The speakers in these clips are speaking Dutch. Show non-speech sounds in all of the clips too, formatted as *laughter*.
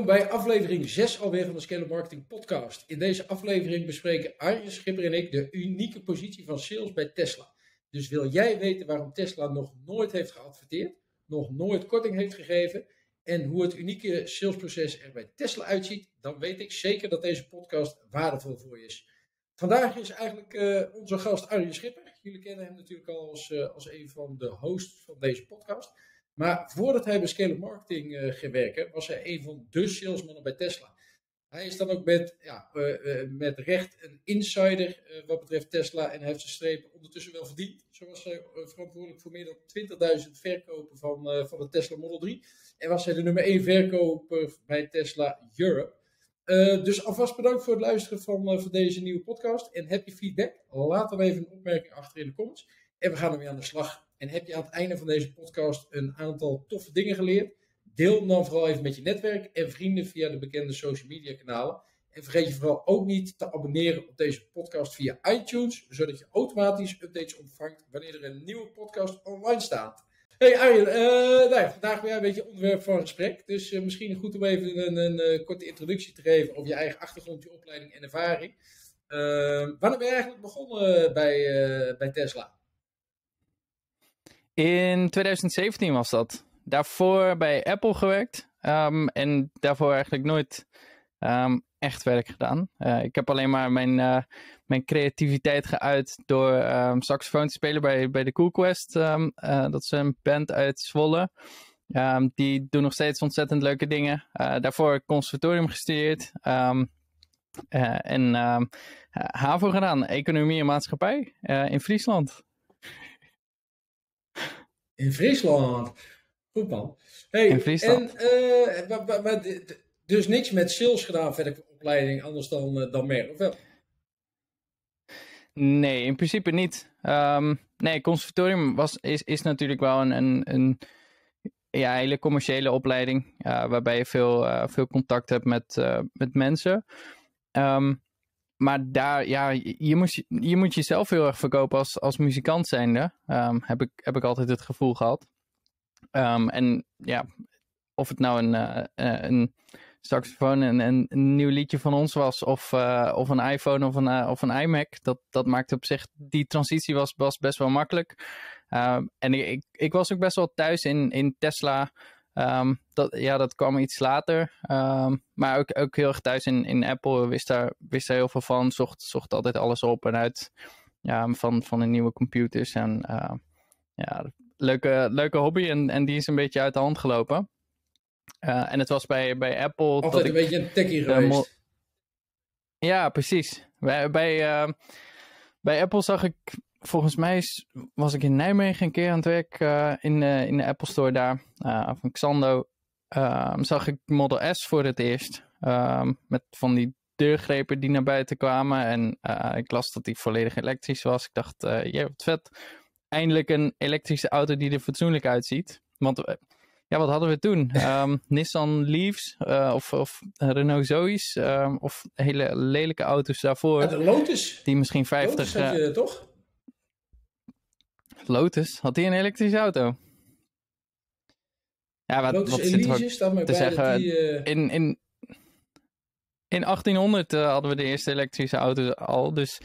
Welkom bij aflevering 6 alweer van de Scale Marketing Podcast. In deze aflevering bespreken Arjen Schipper en ik de unieke positie van sales bij Tesla. Dus wil jij weten waarom Tesla nog nooit heeft geadverteerd, nog nooit korting heeft gegeven en hoe het unieke salesproces er bij Tesla uitziet, dan weet ik zeker dat deze podcast waardevol voor je is. Vandaag is eigenlijk uh, onze gast Arjen Schipper. Jullie kennen hem natuurlijk al als, uh, als een van de hosts van deze podcast. Maar voordat hij bij Scale Marketing uh, ging werken, was hij een van de salesmannen bij Tesla. Hij is dan ook met, ja, uh, uh, met recht een insider wat betreft Tesla. En heeft zijn strepen ondertussen wel verdiend. Zo was hij verantwoordelijk voor meer dan 20.000 verkopen van, van de Tesla Model 3. En was hij de nummer 1 verkoper bij Tesla Europe. dus alvast bedankt voor het luisteren van, van deze nieuwe podcast. En heb je feedback? Laat dan even een opmerking achter in de comments. En we gaan ermee aan de slag. En heb je aan het einde van deze podcast een aantal toffe dingen geleerd? Deel hem dan vooral even met je netwerk en vrienden via de bekende social media kanalen. En vergeet je vooral ook niet te abonneren op deze podcast via iTunes, zodat je automatisch updates ontvangt wanneer er een nieuwe podcast online staat. Hey Arjen, uh, nou vandaag weer een beetje onderwerp van gesprek. Dus uh, misschien goed om even een, een, een, korte introductie te geven over je eigen achtergrond, je opleiding en ervaring. Wanneer ben je eigenlijk begonnen bij, bij Tesla? In 2017 was dat. Daarvoor bij Apple gewerkt. Um, en daarvoor eigenlijk nooit um, echt werk gedaan. Uh, ik heb alleen maar mijn, uh, mijn creativiteit geuit door um, saxofoon te spelen bij, bij de Cool Quest. Uh, dat is een band uit Zwolle. die doen nog steeds ontzettend leuke dingen. Daarvoor conservatorium gestudeerd. en HAVO gedaan, economie en maatschappij in Friesland. In Friesland. Goed man. Hey, in Friesland. En, maar, maar, dus niks met sales gedaan verder opleiding, anders dan, uh, dan meer, of wel? Nee, in principe niet. Um, nee, conservatorium was, is, is natuurlijk wel een, een, een ja, hele commerciële opleiding. Uh, waarbij je veel, veel contact hebt met, met mensen. Um, maar daar, ja, je moet, je moet jezelf heel erg verkopen als, als muzikant zijnde. Um, heb, ik, heb ik altijd het gevoel gehad. Um, en ja, of het nou een, uh, een saxofoon en een, nieuw liedje van ons was, of, uh, of een iPhone of een, of een iMac, dat, dat maakte op zich, die transitie was, was best wel makkelijk. Um, en ik, ik was ook best wel thuis in, in Tesla. Um, dat, ja, dat kwam iets later. Um, maar ook, ook heel erg thuis in, in Apple wist daar, wist daar heel veel van. Zocht, zocht altijd alles op en uit ja, van, van de nieuwe computers. En uh, ja, leuke, leuke hobby. En, en die is een beetje uit de hand gelopen. Uh, en het was bij, bij Apple. Altijd dat een ik, beetje een techie geweest. Ja, precies. Bij, bij, uh, bij Apple zag ik volgens mij was ik in Nijmegen een keer aan het werk uh, in, uh, in de Apple Store daar. Uh, van Xando ehm, zag ik Model S voor het eerst. Ehm, met van die deurgrepen die naar buiten kwamen. En ik las dat die volledig elektrisch was. Ik dacht, jee, wat vet. Eindelijk een elektrische auto die er fatsoenlijk uitziet. Want ja, wat hadden we toen? Um, *laughs* Nissan Leafs of, of Renault Zoe's of hele lelijke auto's daarvoor. Ja, de Lotus. Die misschien 50... Lotus had je toch? Lotus, had hij een elektrische auto? Ja, wat, Lotus wat Elise staat mij te bij zeggen, die, uh... in, in, in 1800 uh, hadden we de eerste elektrische auto's al, dus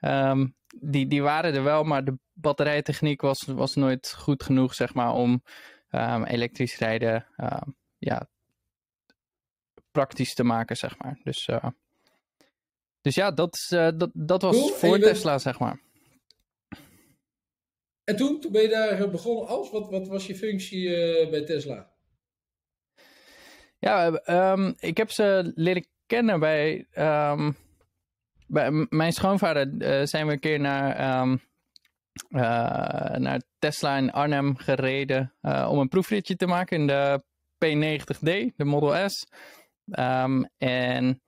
um, die, die waren er wel, maar de batterijtechniek was, was nooit goed genoeg, zeg maar, om um, elektrisch rijden um, ja, praktisch te maken, zeg maar. Dus, uh, dus ja, dat, uh, dat, dat was cool. voor Tesla, zeg maar. En toen, toen ben je daar begonnen als? Wat, wat was je functie uh, bij Tesla? Ja, um, ik heb ze leren kennen bij, um, bij mijn schoonvader. Uh, zijn we een keer naar, uh, naar Tesla in Arnhem gereden om een proefritje te maken in de P90D, de Model S. en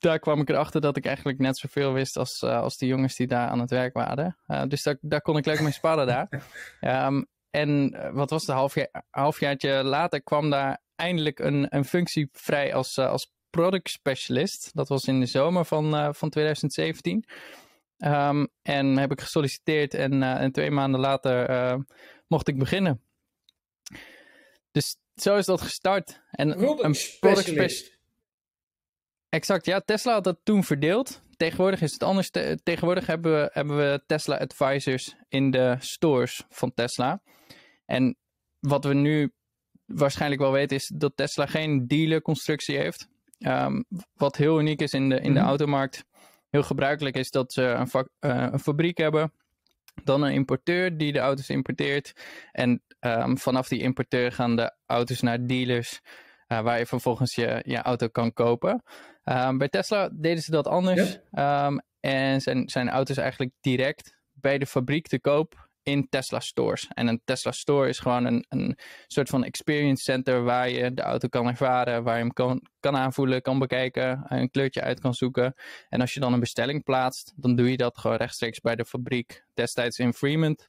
daar kwam ik erachter dat ik eigenlijk net zoveel wist als, uh, als die jongens die daar aan het werk waren. Uh, dus daar, daar kon ik leuk mee sparren daar. Um, *laughs* en uh, wat was het, halfjaar, halfjaartje later kwam daar eindelijk een, een functie vrij als, als product specialist. Dat was in de zomer van, van 2017. Um, en heb ik gesolliciteerd en, en twee maanden later mocht ik beginnen. Dus zo is dat gestart. En Product een specialist. Exact, ja. Tesla had dat toen verdeeld. Tegenwoordig is het anders. Te- tegenwoordig hebben we, hebben we Tesla Advisors in de stores van Tesla. En wat we nu waarschijnlijk wel weten is dat Tesla geen dealerconstructie heeft. Ehm, wat heel uniek is in de, in de Mhm. automarkt. Heel gebruikelijk is dat ze een, vak- eh, een fabriek hebben. Dan een importeur die de auto's importeert. En ehm, vanaf die importeur gaan de auto's naar dealers. Eh, waar je vervolgens je, je auto kan kopen. Ehm, bij Tesla deden ze dat anders. Ehm, en zijn, zijn auto's eigenlijk direct bij de fabriek te koop in Tesla stores. En een Tesla store is gewoon een, een soort van experience center waar je de auto kan ervaren, waar je hem kan, kan aanvoelen, kan bekijken, een kleurtje uit kan zoeken. En als je dan een bestelling plaatst, dan doe je dat gewoon rechtstreeks bij de fabriek. Destijds in Fremont.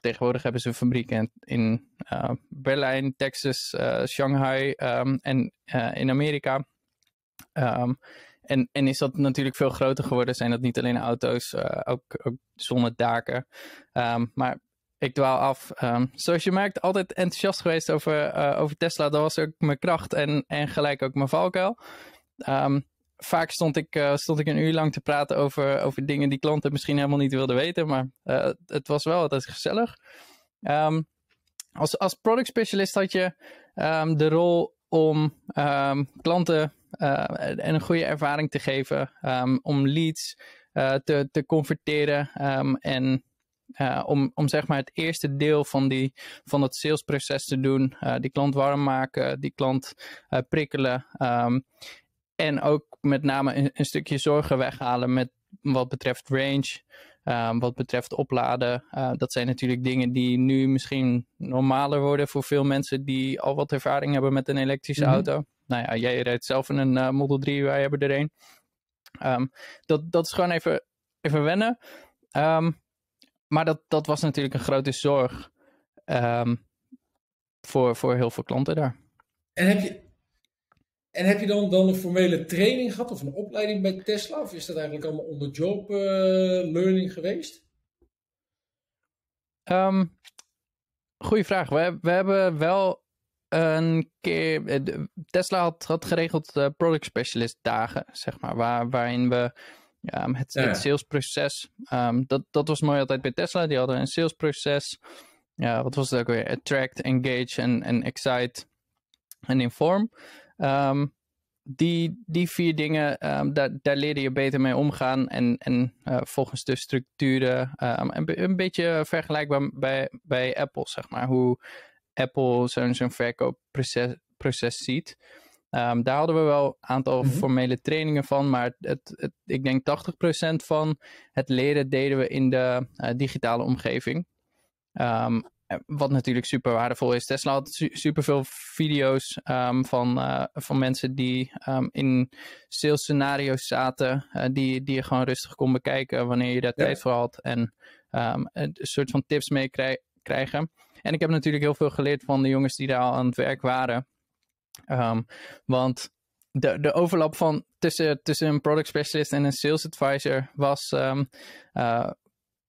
Tegenwoordig hebben ze fabrieken in, uh, Berlijn, Texas, uh, Shanghai um, en uh, in Amerika. Um, en, en is dat natuurlijk veel groter geworden. Zijn dat niet alleen auto's, ook, ook zonnedaken. Um, maar ik dwaal af. Zoals je merkt, altijd enthousiast geweest over, over Tesla. Dat was ook mijn kracht en, en gelijk ook mijn valkuil. Um, vaak stond ik, uh, stond ik een uur lang te praten over, over dingen die klanten misschien helemaal niet wilden weten. Maar uh, het was wel altijd gezellig. Um, als, als product specialist had je um, de rol om um, klanten uh, een goede ervaring te geven. Om leads te, te converteren. en om, om zeg maar het eerste deel van, die, van het salesproces te doen. Die klant warm maken, die klant uh, prikkelen. En ook met name een, een, stukje zorgen weghalen met wat betreft range. Um, wat betreft opladen. Uh, dat zijn natuurlijk dingen die nu misschien normaler worden voor veel mensen die al wat ervaring hebben met een elektrische mm -hmm. auto. Nou ja, jij rijdt zelf in een uh, Model 3, wij hebben er een. Um, dat, dat is gewoon even, even wennen. Um, maar dat, dat was natuurlijk een grote zorg voor, voor heel veel klanten daar. En heb je, en heb je dan, dan een formele training gehad of een opleiding bij Tesla? Of is dat eigenlijk allemaal onder job uh, learning geweest? Um, goeie vraag. We, we hebben wel een keer. eh, Tesla had, had geregeld uh, product specialist dagen, zeg maar, waar, waarin we um, het, ja. het salesproces. Um, dat, dat was mooi altijd bij Tesla. Die hadden een salesproces. Ja, wat was het ook weer? Attract, engage en, en excite en inform. Um, die, die vier dingen, um, daar, daar leerde je beter mee omgaan. En, en uh, volgens de structuren. Um, een, een, beetje vergelijkbaar bij, bij Apple, zeg maar. Hoe Apple zo'n zo'n verkoopproces proces ziet. Um, daar hadden we wel een aantal mm -hmm. formele trainingen van. Maar het, het, ik denk 80% van het leren deden we in de uh, digitale omgeving. Um, wat natuurlijk super waardevol is. Tesla had su super veel video's um, van, uh, van mensen die um, in sales scenario's zaten. Uh, die, die je gewoon rustig kon bekijken wanneer je daar ja. tijd voor had. En um, een soort van tips mee krij krijgen. En ik heb natuurlijk heel veel geleerd van de jongens die daar al aan het werk waren. want de, de overlap van tussen, tussen een product specialist en een sales advisor was. Uh,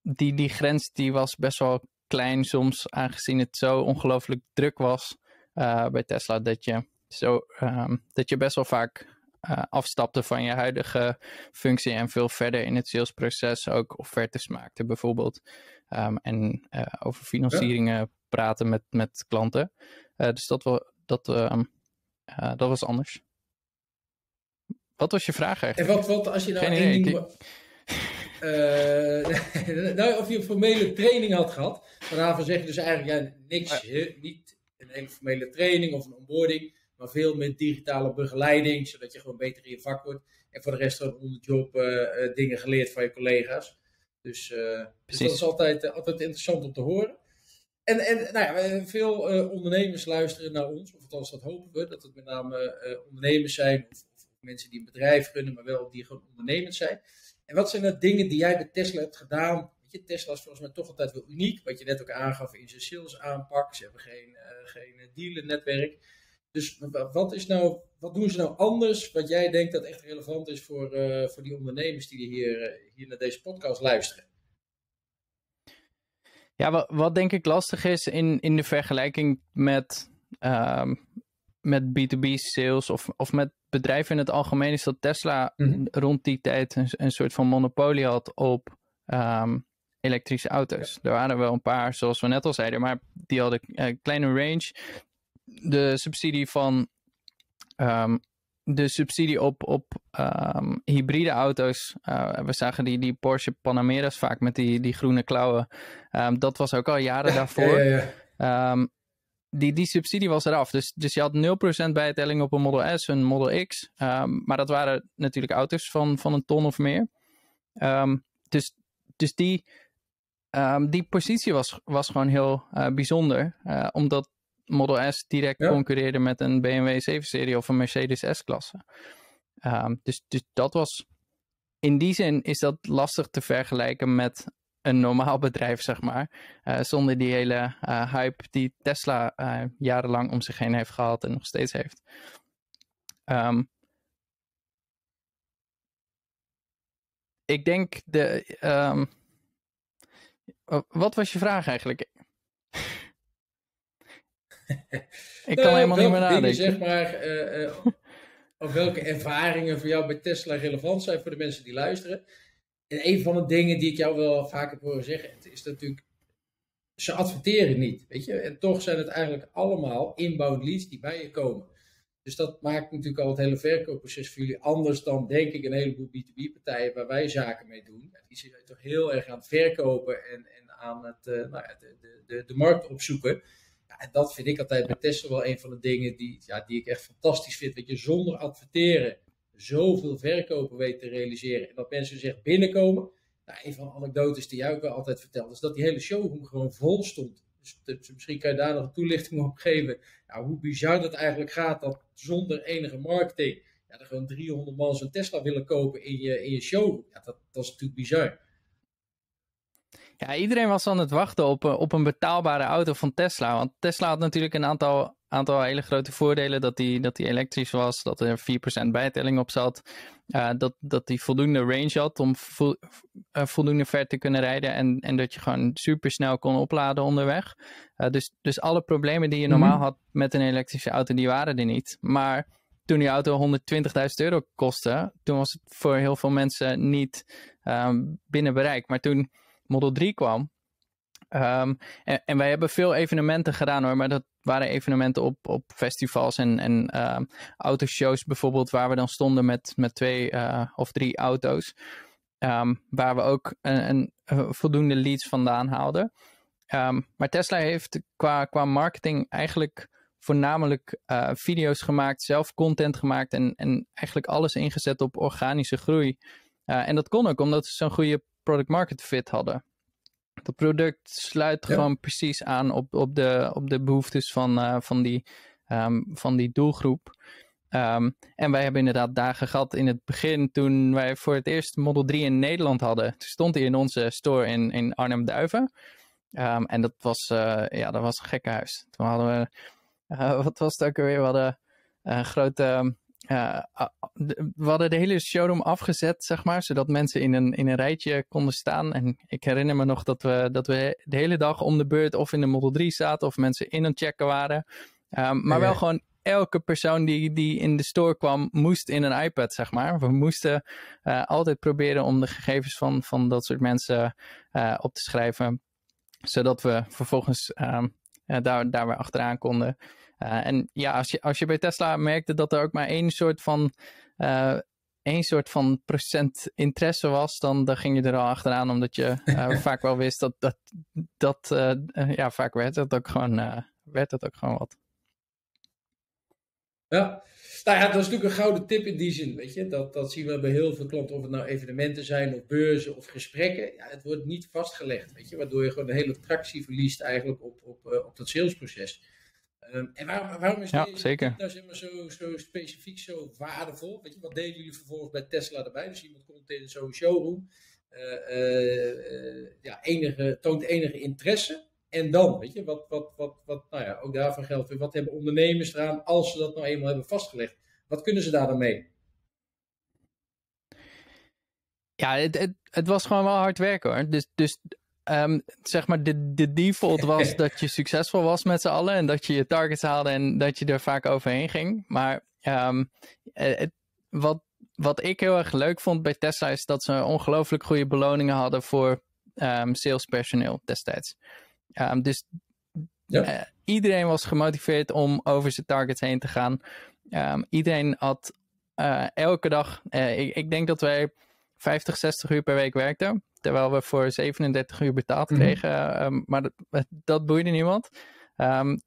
die, die grens die was best wel klein soms, aangezien het zo ongelooflijk druk was uh, bij Tesla, dat je, zo, um, dat je best wel vaak uh, afstapte van je huidige functie en veel verder in het salesproces ook offertes maakte bijvoorbeeld. Um, en uh, over financieringen ja. praten met, met klanten. dus dat, wel, dat, um, dat was anders. Wat was je vraag eigenlijk? En wat, wat als je nou Geen één ding... Uh, *laughs* nou, of je een formele training had gehad. Maar daarvan zeg je dus eigenlijk ja, niks. Niet een hele formele training of een onboarding. Maar veel met digitale begeleiding. Zodat je gewoon beter in je vak wordt. En voor de rest gewoon onder de job uh, dingen geleerd van je collega's. Dus, dus dat is altijd, altijd interessant om te horen. En, en nou ja, veel ondernemers luisteren naar ons. Of althans, dat hopen we. Dat het met name ondernemers zijn. Of, of, mensen die een bedrijf runnen. Maar wel die gewoon ondernemend zijn. En wat zijn de dingen die jij bij Tesla hebt gedaan? Weet je, Tesla is volgens mij toch altijd wel uniek. Wat je net ook aangaf in zijn sales aanpak. Ze hebben geen, uh, geen dealernetwerk. Dus wat, is nou, wat doen ze nou anders? Wat jij denkt dat echt relevant is voor, uh, voor die ondernemers die hier, uh, hier naar deze podcast luisteren? Ja, wat, wat denk ik lastig is in, in de vergelijking met ehm, met B2B sales of, of met bedrijven in het algemeen is dat Tesla Mhm. rond die tijd een, een soort van monopolie had op ehm, elektrische auto's. Er waren wel een paar, zoals we net al zeiden, maar die hadden een kleine range. De subsidie van ehm, de subsidie op, op ehm, hybride auto's. eh, we zagen die, die Porsche Panameras vaak met die, die groene klauwen. Dat was ook al jaren daarvoor. Ja, ja, ja. Die, die subsidie was eraf. Dus, dus je had 0% bijtelling op een Model S en een Model X. Ehm, maar dat waren natuurlijk auto's van, van een ton of meer. Ehm, dus dus die, ehm, die positie was, was gewoon heel eh, bijzonder. eh, omdat Model S direct Ja. concurreerde met een BMW 7-serie of een Mercedes S-klasse. Dus, dus dat was... In die zin is dat lastig te vergelijken met een normaal bedrijf, zeg maar. Eh, zonder die hele eh, hype die Tesla eh, jarenlang om zich heen heeft gehad en nog steeds heeft. Ehm, ik denk de. wa- wat was je vraag eigenlijk? *laughs* ik kan Nou, helemaal niet meer dingen, nadenken. zeg maar, of welke ervaringen voor jou bij Tesla relevant zijn voor de mensen die luisteren. En een van de dingen die ik jou wel vaak heb horen zeggen, is natuurlijk, ze adverteren niet, weet je. En toch zijn het eigenlijk allemaal inbound leads die bij je komen. Dus dat maakt natuurlijk al het hele verkoopproces voor jullie anders dan, denk ik, een heleboel B2B-partijen waar wij zaken mee doen. Die zijn toch heel erg aan het verkopen en, en aan het, eh, nou de, de, de, de markt opzoeken. Ja, en dat vind ik altijd bij Tesla wel een van de dingen die, ja, die ik echt fantastisch vind. Dat je zonder adverteren zoveel verkopen weet te realiseren. En dat mensen zich binnenkomen. Nou, een van de anekdotes die jij ook altijd vertelt, is dat die hele showroom gewoon vol stond. Dus, misschien kan je daar nog een toelichting op geven. Ja, hoe bizar dat eigenlijk gaat dat zonder enige marketing. Ja, er gewoon 300 man zo'n Tesla willen kopen in je, in je showroom. Ja, dat, dat is natuurlijk bizar. Ja, iedereen was aan het wachten op, eh, op een betaalbare auto van Tesla. Want Tesla had natuurlijk een aantal, aantal hele grote voordelen. Dat die, dat die elektrisch was, dat er 4% bijtelling op zat. eh, dat, dat die voldoende range had om vo- eh, voldoende ver te kunnen rijden. En, en dat je gewoon super snel kon opladen onderweg. Eh, dus, dus alle problemen die je normaal Mhm. had met een elektrische auto, die waren er niet. Maar toen die auto 120.000 euro kostte, toen was het voor heel veel mensen niet ehm, binnen bereik. Maar toen Model 3 kwam. Ehm, en, wij hebben veel evenementen gedaan hoor, maar dat waren evenementen op, op festivals en, en ehm, autoshows bijvoorbeeld, waar we dan stonden met, met twee eh, of drie auto's. Ehm, waar we ook een, een, eh, voldoende leads vandaan haalden. Maar Tesla heeft qua, qua marketing eigenlijk voornamelijk eh, video's gemaakt, zelf content gemaakt en, en eigenlijk alles ingezet op organische groei. En dat kon ook omdat ze zo'n goede product market fit hadden. Dat product sluit Ja. gewoon precies aan op, op, de, op de behoeftes van, eh, van, die, ehm, van die doelgroep. Ehm, en wij hebben inderdaad dagen gehad in het begin toen wij voor het eerst Model 3 in Nederland hadden. Toen stond hij in onze store in, in Arnhem-Duiven. Ehm, en dat was, eh, ja, dat was een gekke huis. Toen hadden we, eh, *laughs* wat was het ook alweer? We hadden een grote, eh, ah, de- we hadden de hele showroom afgezet, zeg maar, zodat mensen in een, in een rijtje konden staan. En ik herinner me nog dat we, dat we de hele dag om de beurt of in de Model 3 zaten of mensen in het checken waren. Ehm, maar wel ja. gewoon elke persoon die, die in de store kwam, moest in een iPad, zeg maar. We moesten eh, altijd proberen om de gegevens van, van dat soort mensen eh, op te schrijven, zodat we vervolgens ehm, eh, daar, daar weer achteraan konden. Eh, en ja, als je, als je bij Tesla merkte dat er ook maar één soort van, eh, één soort van procent interesse was, dan, dan ging je er al achteraan, omdat je *laughs* eh, vaak wel wist dat, dat, dat ja, vaak werd het ook gewoon, werd het ook gewoon wat. Ja, nou ja, dat is natuurlijk een gouden tip in die zin, weet je. Dat, dat zien we bij heel veel klanten, of het nou evenementen zijn, of beurzen, of gesprekken. Ja, het wordt niet vastgelegd, weet je. Waardoor je gewoon de hele tractie verliest eigenlijk op, op, op dat salesproces. Ehm, en waarom, waarom is Ja, deze zeker. nou zeg maar, zo, zo specifiek, zo waardevol? Weet je, wat deden jullie vervolgens bij Tesla erbij? Dus iemand komt in zo'n showroom, eh, ja, enige, toont enige interesse. En dan, weet je, wat, wat, wat, wat, nou ja, ook daarvan geldt weer, wat hebben ondernemers eraan als ze dat nou eenmaal hebben vastgelegd? Wat kunnen ze daar dan mee? Ja, het, het, het was gewoon wel hard werken hoor. Dus, dus ehm, zeg maar, de, de default *laughs* was dat je succesvol was met z'n allen en dat je je targets haalde en dat je er vaak overheen ging. Maar ehm, het, wat, wat ik heel erg leuk vond bij Tesla is dat ze ongelooflijk goede beloningen hadden voor um, salespersoneel destijds. dus ja. Eh, iedereen was gemotiveerd om over zijn targets heen te gaan. iedereen had uh, elke dag, uh, ik, ik, denk dat wij 50, 60 uur per week werkten. Terwijl we voor 37 uur betaald mhm. kregen. Mm maar dat, dat, boeide niemand. Um,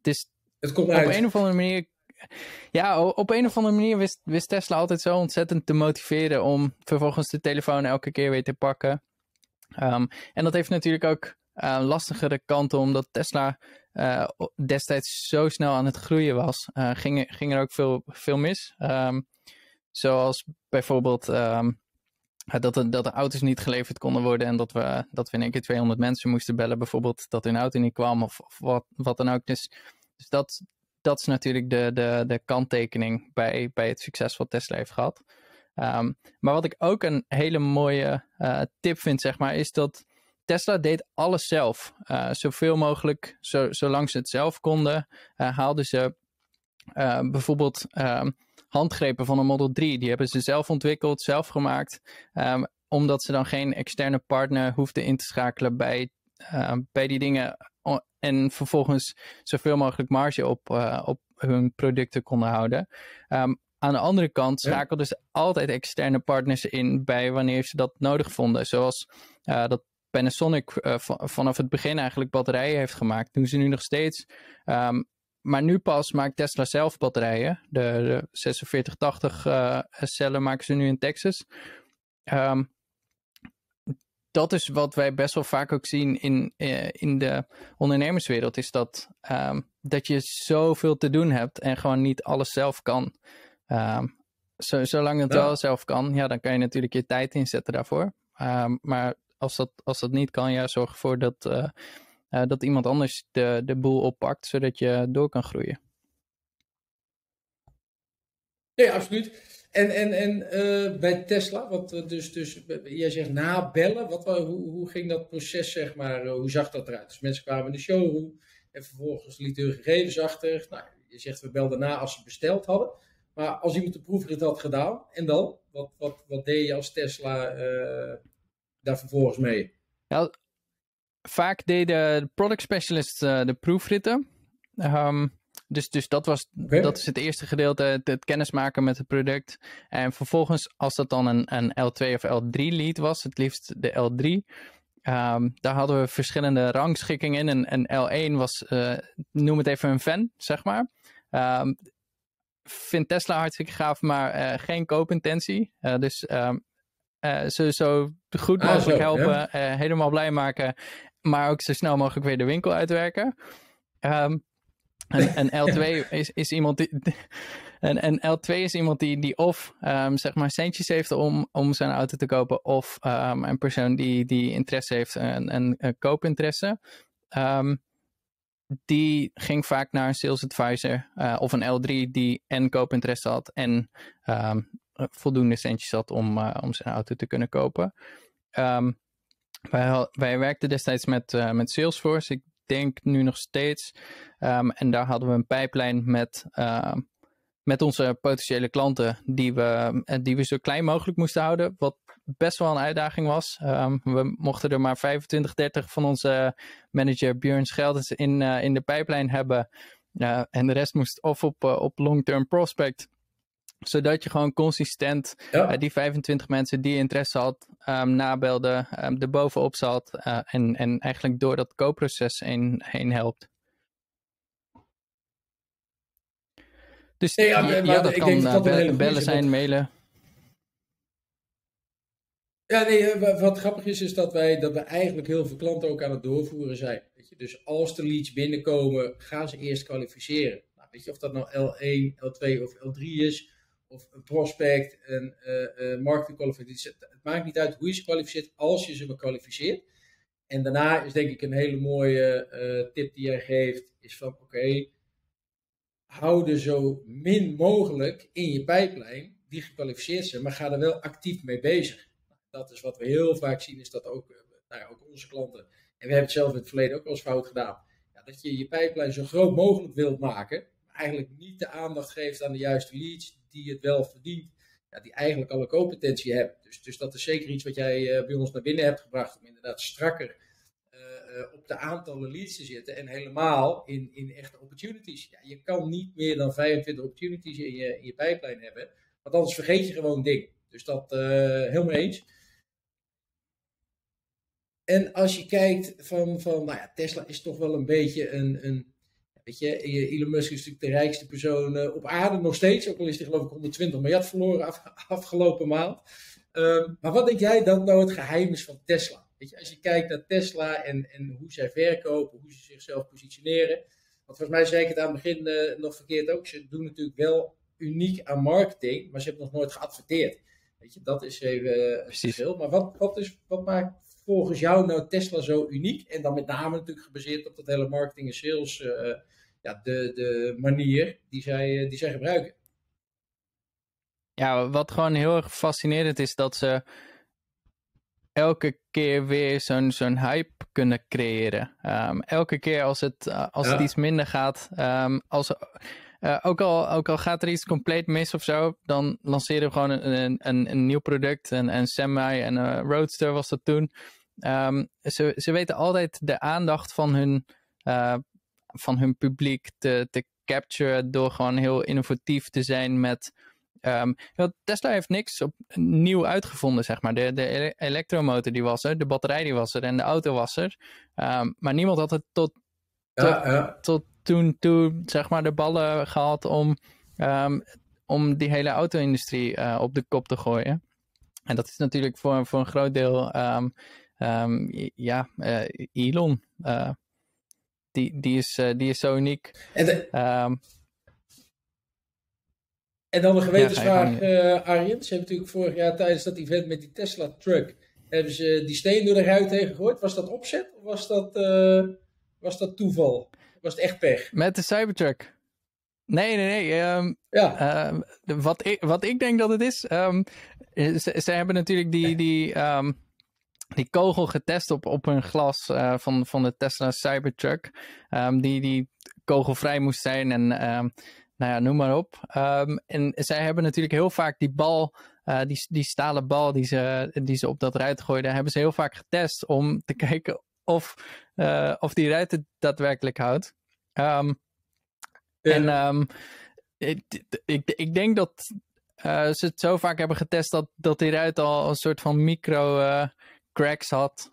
dus het komt op een of andere manier. Ja, op een of andere manier wist, wist, Tesla altijd zo ontzettend te motiveren om vervolgens de telefoon elke keer weer te pakken. Um, en dat heeft natuurlijk ook uh, lastigere kanten, omdat Tesla uh, destijds zo snel aan het groeien was, uh, ging, ging er ook veel, veel mis. Um, zoals bijvoorbeeld um, dat, de, dat de auto's niet geleverd konden worden en dat we, dat we in één keer 200 mensen moesten bellen, bijvoorbeeld dat hun auto niet kwam of, wat, wat dan ook. Dus, dus dat, dat is natuurlijk de, de, de kanttekening bij, bij het succes wat Tesla heeft gehad. Um, maar wat ik ook een hele mooie uh, tip vind, zeg maar, is dat Tesla deed alles zelf. Uh, zoveel mogelijk, zo, zolang ze het zelf konden, uh, haalden ze bijvoorbeeld um, handgrepen van een Model 3. Die hebben ze zelf ontwikkeld, zelf gemaakt. Um, omdat ze dan geen externe partner hoefden in te schakelen bij, bij die dingen. En vervolgens zoveel mogelijk marge op, op hun producten konden houden. Um, aan de andere kant schakelden ze altijd externe partners in bij wanneer ze dat nodig vonden. Zoals uh, dat Panasonic uh, vanaf het begin eigenlijk batterijen heeft gemaakt. Doen ze nu nog steeds. Um, maar nu pas maakt Tesla zelf batterijen. De, de 4680 uh, eh, cellen maken ze nu in Texas. Um, dat is wat wij best wel vaak ook zien in, uh, in de ondernemerswereld. Is dat, um, dat je zoveel te doen hebt en gewoon niet alles zelf kan. Um, zo, zolang het wel zelf kan, ja, dan kan je natuurlijk je tijd inzetten daarvoor. Maar als dat, als dat niet kan, ja, zorg ervoor dat, uh, uh, dat iemand anders de, de boel oppakt, zodat je door kan groeien. Ja, absoluut. En, en, en uh, bij Tesla, wat dus, dus jij zegt nabellen, wat, hoe, hoe ging dat proces, zeg maar, hoe zag dat eruit? Dus mensen kwamen in de showroom en vervolgens lieten hun gegevens achter. Nou, je zegt we belden na als ze besteld hadden. Maar als iemand de proefrit had gedaan, en dan? Wat, wat, wat deed je als Tesla daar vervolgens mee? Ja, vaak deden de product specialists uh, de proefritten. Um, dus, dus dat, was, dat is het eerste gedeelte, het, het, kennismaken met het product. En vervolgens, als dat dan een, een L2 of L3 lead was, het liefst de L3, um, ehm, daar hadden we verschillende rangschikkingen in. En, en L1 was, uh, noem het even een fan, zeg maar. Um, vind Tesla hartstikke gaaf, maar uh, geen koopintentie. Uh, dus um, ze zo goed ah, mogelijk helpen, ja. helemaal blij maken, maar ook zo snel mogelijk weer de winkel uitwerken. Um, en, en, *laughs* L2 is, is iemand die. *laughs* En, en L2 is iemand die, die of um, zeg maar centjes heeft om, om zijn auto te kopen, of um, een persoon die, die interesse heeft, een, een, een koopinteresse. Um, die ging vaak naar een sales advisor uh, of een L3 die en koopinteresse had en voldoende centjes had om, uh, om zijn auto te kunnen kopen. Wij, wij werkten destijds met, uh, met Salesforce, ik denk nu nog steeds. Um, en daar hadden we een pijplijn met, met onze potentiële klanten die we, die we zo klein mogelijk moesten houden. Wat best wel een uitdaging was. Um, we mochten er maar 25, 30 van onze manager Björn Scheldens in, uh, in de pijplijn hebben. En de rest moest of op, op long-term prospect. Zodat je gewoon consistent ja. die 25 mensen die interesse had, um, nabelde, um, ehm, er bovenop zat en, en eigenlijk door dat koopproces heen, heen helpt. Dus nee, ja, ja, dat kan dat bellen, bellen zijn, mailen. Ja, nee, eh, wat grappig is, is dat wij, dat we eigenlijk heel veel klanten ook aan het doorvoeren zijn. Weet je? Dus als de leads binnenkomen, gaan ze eerst kwalificeren. Nou, weet je, of dat nou L1, L2 of L3 is, of een prospect, een uh. Het, maakt niet uit hoe je ze kwalificeert, als je ze kwalificeert. En daarna is denk ik een hele mooie uh, tip die jij geeft, is van oké, hou er zo min mogelijk in je pijplijn die gekwalificeerd zijn, maar ga er wel actief mee bezig dat is wat we heel vaak zien, is dat ook eh, nou ook onze klanten, en we hebben het zelf in het verleden ook wel eens fout gedaan, ja, dat je je pijplijn zo groot mogelijk wilt maken, maar eigenlijk niet de aandacht geeft aan de juiste leads die het wel verdient, ja, die eigenlijk alle competentie hebben. Dus, dus dat is zeker iets wat jij uh, bij ons naar binnen hebt gebracht, om inderdaad strakker uh, op de aantallen leads te zitten en helemaal in, in echte opportunities. Ja, je kan niet meer dan 25 opportunities in je, in je pijplijn hebben, want anders vergeet je gewoon dingen. Dus dat uh, helemaal eens. En als je kijkt van, van nou ja, Tesla is toch wel een beetje een, een weet je, Elon Musk is natuurlijk de rijkste persoon op aarde nog steeds, ook al is hij geloof ik 120 miljard verloren af, *laughs* afgelopen maand. Um, maar wat denk jij dat nou het geheim is van Tesla? Weet je, als je kijkt naar Tesla en, en hoe zij verkopen, hoe ze zichzelf positioneren. Want volgens mij zei ik het aan het begin uh, nog verkeerd ook. Ze doen natuurlijk wel uniek aan marketing, maar ze hebben nog nooit geadverteerd. Weet je, dat is even uh, het verschil. Maar wat, wat, is, wat maakt volgens jou nou Tesla zo uniek? En dan met name natuurlijk gebaseerd op dat hele marketing en sales, uh, ja, de, de manier die zij, die zij gebruiken. Ja, wat gewoon heel erg fascinerend is, dat ze elke keer weer zo'n zo'n hype kunnen creëren. Um, elke keer als het, uh, als ja. het iets minder gaat, um, als, uh, ook, al, ook al gaat er iets compleet mis of zo, dan lanceren we gewoon een, een, een nieuw product. Een, een Semi en een Roadster was dat toen. Um, ze, ze weten altijd de aandacht van hun, uh, van hun publiek te, te capturen door gewoon heel innovatief te zijn met Um, Tesla heeft niks op, nieuw uitgevonden, zeg maar. De, de elektromotor die was er, de batterij die was er en de auto was er. Um, maar niemand had het tot, tot, ja, ja. tot toen toe, zeg maar, de ballen gehad om, um, om die hele auto-industrie uh, op de kop te gooien. En dat is natuurlijk voor, voor een groot deel, ja, uh, Elon. Uh, die, die, is, die is zo uniek. En de... En dan een gewetensvraag, ja, uh, Arjen. Ze hebben natuurlijk vorig jaar tijdens dat event met die Tesla truck, hebben ze die steen door de ruit heen gegooid. Was dat opzet of was dat, uh, was dat toeval? Was het echt pech? Met de Cybertruck. Nee, nee, nee. Um, ja. Uh, wat, ik, wat ik denk dat het is, um, ze, ze, hebben natuurlijk die, die, um, die kogel getest op, op hun glas uh, van, van de Tesla Cybertruck. die, die kogelvrij moest zijn en nou ja, noem maar op. Um, en zij hebben natuurlijk heel vaak die bal, uh, die, die stalen bal die ze, die ze op dat ruit gooiden, hebben ze heel vaak getest om te *laughs* kijken of, uh, of die ruit het daadwerkelijk houdt. Ja. En ik, ik, ik denk dat ze het zo vaak hebben getest dat, dat die ruit al een soort van micro cracks had,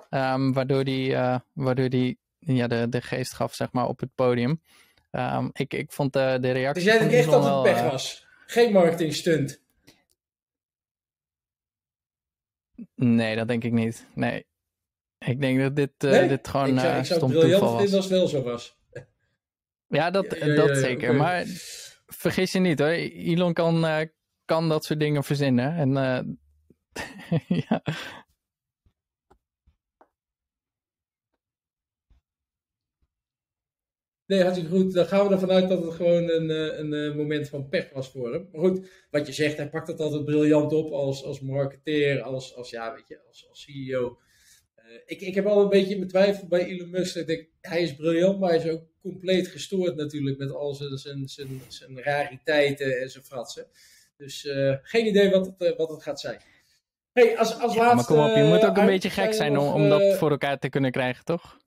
waardoor die, waardoor die ja, de, de geest gaf zeg maar, op het podium. Um, ik, ik vond de, de reactie. Dus jij denkt echt dat het pech uh, was? Geen marketing stunt? Nee, dat denk ik niet. Nee. Ik denk dat dit, uh, nee? dit gewoon ik zou, ik zou stom toeval was. als het wel zo was. Ja, dat, Ja, ja, dat ja, zeker. Maar vergis je niet hoor. Elon kan, eh, kan dat soort dingen verzinnen. En eh, *laughs* ja. Nee, hartstikke goed. Dan gaan we ervan uit dat het gewoon een, eh, een, eh, moment van pech was voor hem. Maar goed, wat je zegt, hij pakt het altijd briljant op als, als marketeer, als, als, ja, weet je, als, als CEO. Eh, ik, ik heb al een beetje mijn twijfel bij Elon Musk. Ik denk, hij is briljant, maar hij is ook compleet gestoord natuurlijk met al zijn, zijn, zijn, zijn rariteiten en zijn fratsen. Dus geen idee wat het, wat het gaat zijn. Hey, als, als Ja, maar laatste, kom op, je moet ook een beetje gek zijn om, om dat voor elkaar te kunnen krijgen, toch?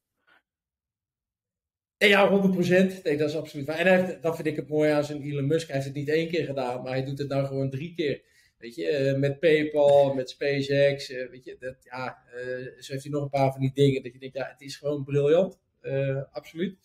Nee, Ja, 100%. Nee, dat is absoluut waar. En hij heeft, dat vind ik het mooie aan zijn Elon Musk. Hij heeft het niet één keer gedaan, maar hij doet het nou gewoon drie keer. Weet je, eh, met PayPal, met SpaceX. eh, weet je, dat, ja, eh, zo heeft hij nog een paar van die dingen dat je denkt, ja, het is gewoon briljant. Absoluut.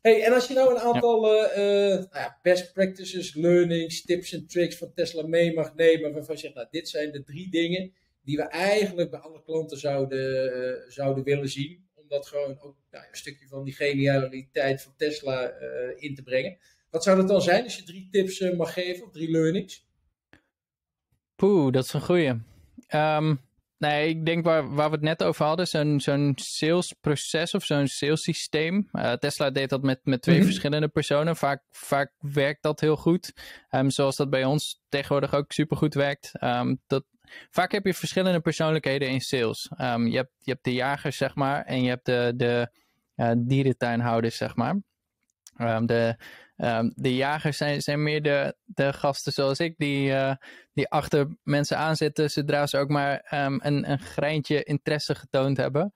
Hey, en als je nou een aantal nou ja, best practices, learnings, tips en tricks van Tesla mee mag nemen, waarvan je zegt, nou, dit zijn de drie dingen die we eigenlijk bij alle klanten zouden, zouden willen zien. Dat gewoon ook nou, een stukje van die genialiteit van Tesla eh, in te brengen. Wat zou dat dan zijn als je drie tips eh, mag geven, of drie learnings? Poeh, dat is een goeie. Ehm, nee, ik denk waar, waar we het net over hadden, zo'n zo'n salesproces of zo'n salessysteem. Eh, Tesla deed dat met, met twee Mhm. verschillende personen. Vaak, vaak werkt dat heel goed. Ehm, zoals dat bij ons tegenwoordig ook supergoed werkt. Ehm, dat, vaak heb je verschillende persoonlijkheden in sales. Um, je, hebt, je hebt de jagers, zeg maar, en je hebt de, de uh, dierentuinhouders, zeg maar. Um, de, um, de jagers zijn, zijn meer de, de gasten zoals ik, die, uh, die achter mensen aanzitten, zodra ze ook maar een, een greintje interesse getoond hebben.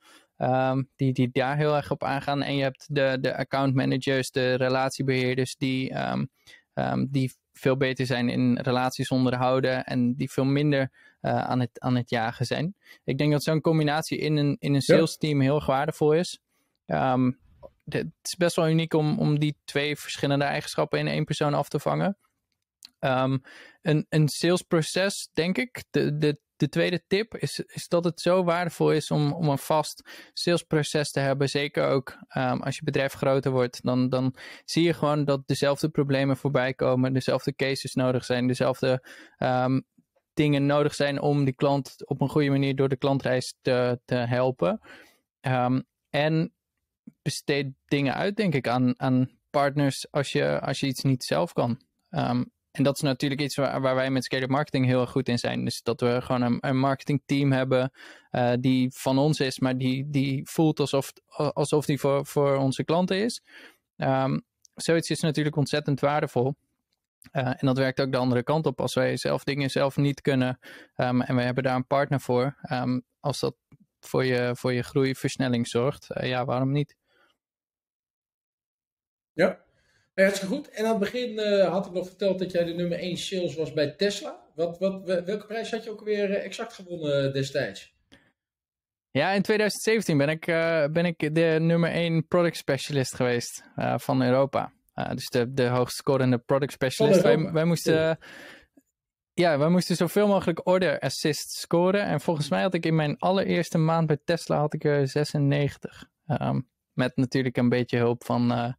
Die, die daar heel erg op aangaan. En je hebt de, de account managers, de relatiebeheerders, die, die veel beter zijn in relaties onderhouden en die veel minder uh, aan, het, aan het jagen zijn. Ik denk dat zo'n combinatie in een, in een sales team heel erg waardevol is. het is best wel uniek om, om die twee verschillende eigenschappen in één persoon af te vangen. Um, een, een salesproces, denk ik, de, de de tweede tip is, is dat het zo waardevol is om, om een vast salesproces te hebben. Zeker ook um, als je bedrijf groter wordt. Dan, dan zie je gewoon dat dezelfde problemen voorbij komen. Dezelfde cases nodig zijn. Dezelfde um, dingen nodig zijn om die klant op een goede manier door de klantreis te, te helpen. Um, en besteed dingen uit, denk ik, aan, aan partners als je, als je iets niet zelf kan. En dat is natuurlijk iets waar, wij met Scale Marketing heel erg goed in zijn. Dus dat we gewoon een, een marketingteam hebben uh, die van ons is, maar die, die voelt alsof, alsof die voor, voor onze klanten is. Um, zoiets is natuurlijk ontzettend waardevol. Uh, en dat werkt ook de andere kant op. Als wij zelf dingen zelf niet kunnen um, en we hebben daar een partner voor. Um, als dat voor je, voor je groeiversnelling zorgt, uh, ja, waarom niet? Ja, Hartstikke goed. En aan het begin uh, had ik nog verteld dat jij de nummer 1 sales was bij Tesla. Wat, wat, welke prijs had je ook weer eh, exact gewonnen eh, destijds? Ja, in 2017 ben ik, uh, ben ik de nummer 1 product specialist geweest uh, van Europa. Dus de, de hoogst scorende product specialist. Wij, wij, moesten, ja, wij moesten zoveel mogelijk order assist scoren. En volgens mij had ik in mijn allereerste maand bij Tesla had ik er 96. Um, met natuurlijk een beetje hulp van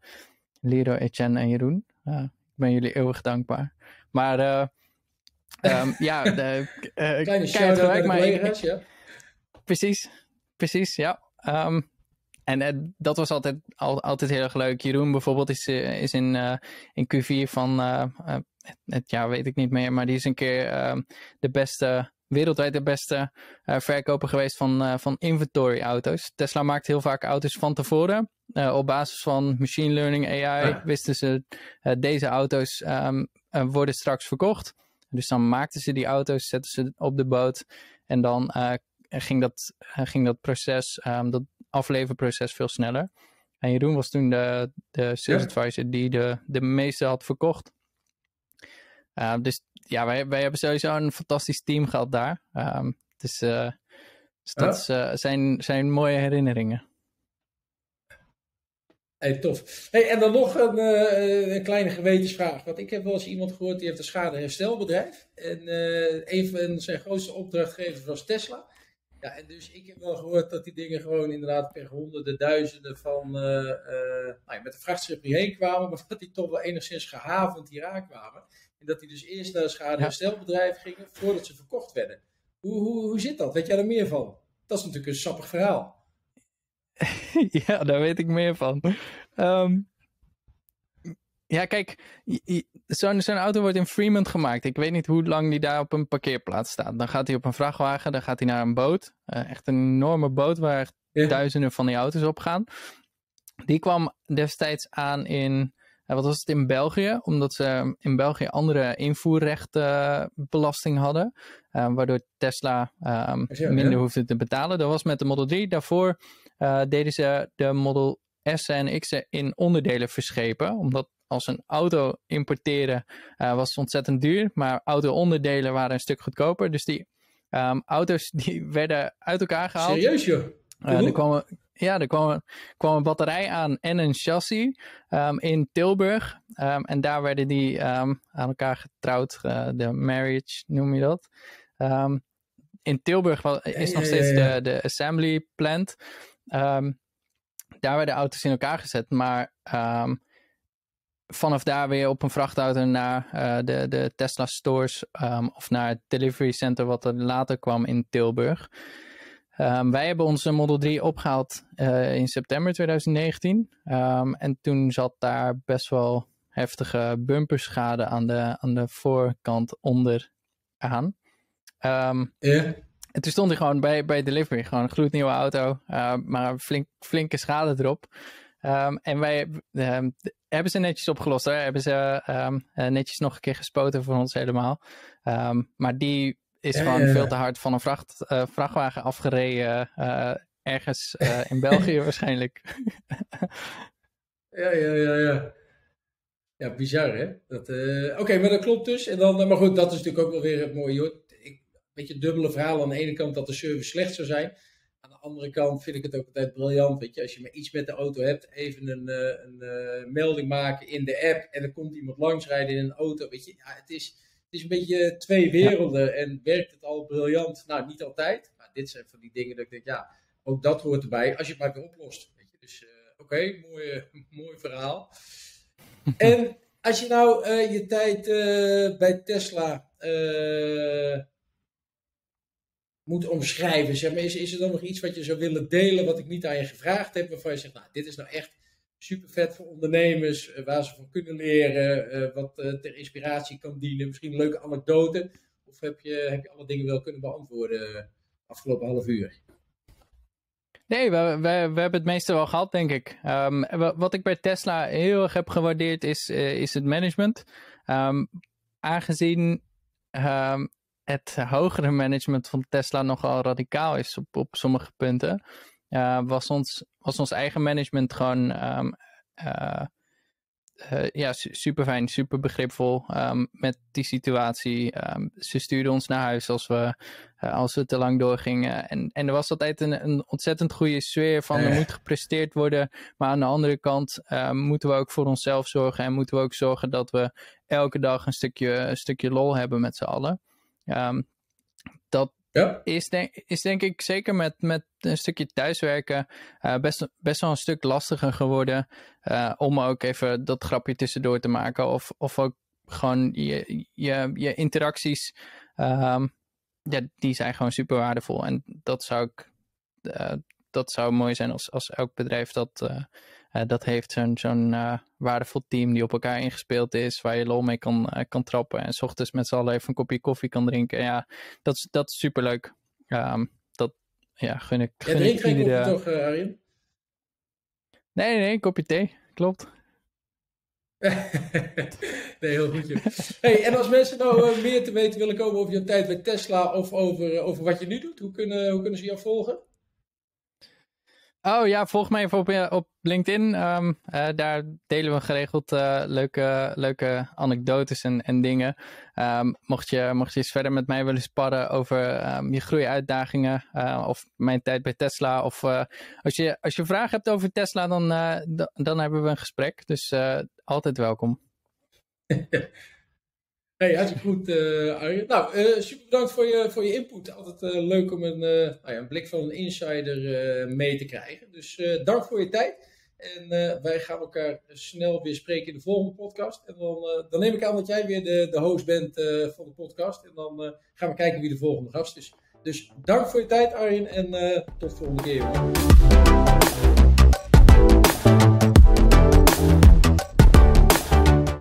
Lero, Etienne en Jeroen. Uh, ik ben jullie eeuwig dankbaar. Maar uh, um, *laughs* ja, de, uh, kleine shout-out naar collega's, ja. Precies, precies, ja. Um, en dat was altijd, al, altijd heel erg leuk. Jeroen bijvoorbeeld is, is in, in Q4 van, het, het jaar weet ik niet meer, maar die is een keer ehm, de beste wereldwijd de beste uh, verkoper geweest van, uh, van inventory auto's. Tesla maakt heel vaak auto's van tevoren. Uh, op basis van machine learning AI wisten ze deze auto's um, worden straks verkocht. Dus dan maakten ze die auto's, zetten ze op de boot en dan ging, dat, ging dat proces, um, dat afleverproces veel sneller. En Jeroen was toen de, de sales advisor die de, de meeste had verkocht. Uh, dus ja, wij, wij hebben sowieso een fantastisch team gehad daar. Um, dus, uh, dus dat uh, zijn, zijn mooie herinneringen. Hey, tof. Hey, en dan nog een, uh, een, kleine gewetensvraag. Want ik heb wel eens iemand gehoord die heeft een schadeherstelbedrijf. En een van zijn grootste opdrachtgevers was Tesla. Ja, en dus ik heb wel gehoord dat die dingen gewoon inderdaad per honderden, duizenden van nou ja, met de vrachtschip hierheen kwamen. Maar dat die toch wel enigszins gehavend hier aankwamen. En dat die dus eerst naar een schadeherstelbedrijf gingen voordat ze verkocht werden. Hoe, hoe, hoe zit dat? Weet jij er meer van? Dat is natuurlijk een sappig verhaal. *laughs* ja, daar weet ik meer van. Um, ja, kijk, zo'n zo auto wordt in Fremont gemaakt. Ik weet niet hoe lang die daar op een parkeerplaats staat. Dan gaat hij op een vrachtwagen, dan gaat hij naar een boot. Uh, echt een enorme boot waar ja. duizenden van die auto's op gaan. Die kwam destijds aan in wat was het in België? Omdat ze in België andere invoerrechtbelasting uh, hadden. Uh, waardoor Tesla uh, minder ja. hoefde te betalen. Dat was met de Model 3. Daarvoor deden ze de Model S en X in onderdelen verschepen. Omdat als een auto importeren uh, was ontzettend duur. Maar auto-onderdelen waren een stuk goedkoper. Dus die um, auto's *laughs* die werden uit elkaar gehaald. Serieus joh? Uh, er kwamen ja, er kwam, kwam een batterij aan en een chassis um, in Tilburg. Um, en daar werden die aan elkaar getrouwd. Uh, de marriage noem je dat. in Tilburg was, is nog steeds de, de assembly plant. daar werden auto's in elkaar gezet. Maar vanaf daar weer op een vrachtauto naar uh, de, de Tesla stores. of naar het delivery center wat er later kwam in Tilburg. Um, wij hebben onze Model 3 opgehaald uh, in september 2019. Um, en toen zat daar best wel heftige bumperschade aan de, aan de voorkant onderaan. Ehm, en toen stond hij gewoon bij, bij delivery, gewoon een gloednieuwe auto, uh, maar flink, flinke schade erop. Ehm, en wij um, hebben ze netjes opgelost hoor. Hebben ze um, netjes nog een keer gespoten voor ons helemaal. maar die is gewoon veel te hard van een vracht, uh, vrachtwagen afgereden. Uh, ergens in België *laughs* waarschijnlijk. ja, ja, ja, ja. Ja, bizar hè. Oké, maar dat klopt dus. En dan, maar goed, dat is natuurlijk ook wel weer het mooie. Ik, beetje dubbele verhaal. Aan de ene kant dat de service slecht zou zijn andere kant vind ik het ook altijd briljant. Weet je, als je maar iets met de auto hebt, even een, uh, een uh, melding maken in de app en er komt iemand langsrijden in een auto. Weet je, ja, het, is, het is een beetje twee werelden en werkt het al briljant? Nou, niet altijd. Maar dit zijn van die dingen dat ik denk, ja, ook dat hoort erbij als je het maar weer oplost. Weet je. Dus uh, oké, okay, mooi, *laughs* mooi verhaal. *laughs* en als je nou je tijd bij Tesla moet omschrijven? Zeg maar, is, is er dan nog iets wat je zou willen delen wat ik niet aan je gevraagd heb, waarvan je zegt, nou, dit is nou echt super vet voor ondernemers, uh, waar ze van kunnen leren, uh, wat uh, ter inspiratie kan dienen, misschien leuke anekdote? Of heb je, heb je alle dingen wel kunnen beantwoorden afgelopen half uur? Nee, we, we, we hebben het meeste wel gehad, denk ik. Um, wat ik bij Tesla heel erg heb gewaardeerd is, is het management. Um, aangezien um, het hogere management van Tesla nogal radicaal is op, op sommige punten, uh, was, ons, was ons eigen management gewoon um, uh, uh, ja, super fijn, super begripvol um, met die situatie. Um, ze stuurden ons naar huis als we, als we te lang doorgingen. En, en er was altijd een, een ontzettend goede sfeer van er moet gepresteerd worden. Maar aan de andere kant moeten we ook voor onszelf zorgen. En moeten we ook zorgen dat we elke dag een stukje, een stukje lol hebben met z'n allen. Um, dat ja. is, denk, is denk ik zeker met, met een stukje thuiswerken uh, best, best wel een stuk lastiger geworden. Uh, om ook even dat grapje tussendoor te maken. Of, of ook gewoon je, je, je interacties. Um, ja, die zijn gewoon super waardevol. En dat zou ik. Uh, dat zou mooi zijn als, als elk bedrijf dat, uh, dat heeft zo'n zo'n uh, waardevol team die op elkaar ingespeeld is, waar je lol mee kan, uh, kan trappen en s ochtends met z'n allen even een kopje koffie kan drinken. Ja, dat is, dat is superleuk. Um, dat ja, gun ik. Gun ja, drink geen koffie toch, Arjen? Nee, nee, een kopje thee, klopt. *laughs* nee, heel goed. Hey, en als mensen nou meer te weten willen komen over je tijd bij Tesla of over, over wat je nu doet, hoe kunnen, hoe kunnen ze jou volgen? Oh ja, volg mij even op, eh, op LinkedIn. Um, uh, daar delen we geregeld uh, leuke, leuke anekdotes en, en dingen. Um, mocht, je, mocht je eens verder met mij willen sparren over um, je groeiuitdagingen uh, of mijn tijd bij Tesla. Of als, je, als je vragen hebt over Tesla, dan, dan hebben we een gesprek. Dus altijd welkom. *laughs* Hey, hartstikke goed, uh, Arjen. Nou, uh, super bedankt voor je, voor je input. Altijd uh, leuk om een, nou ja, een blik van een insider mee te krijgen. Dus dank voor je tijd. En wij gaan elkaar snel weer spreken in de volgende podcast. En dan, dan neem ik aan dat jij weer de, de host bent van de podcast. En dan gaan we kijken wie de volgende gast is. Dus dank voor je tijd, Arjen. En tot de volgende keer.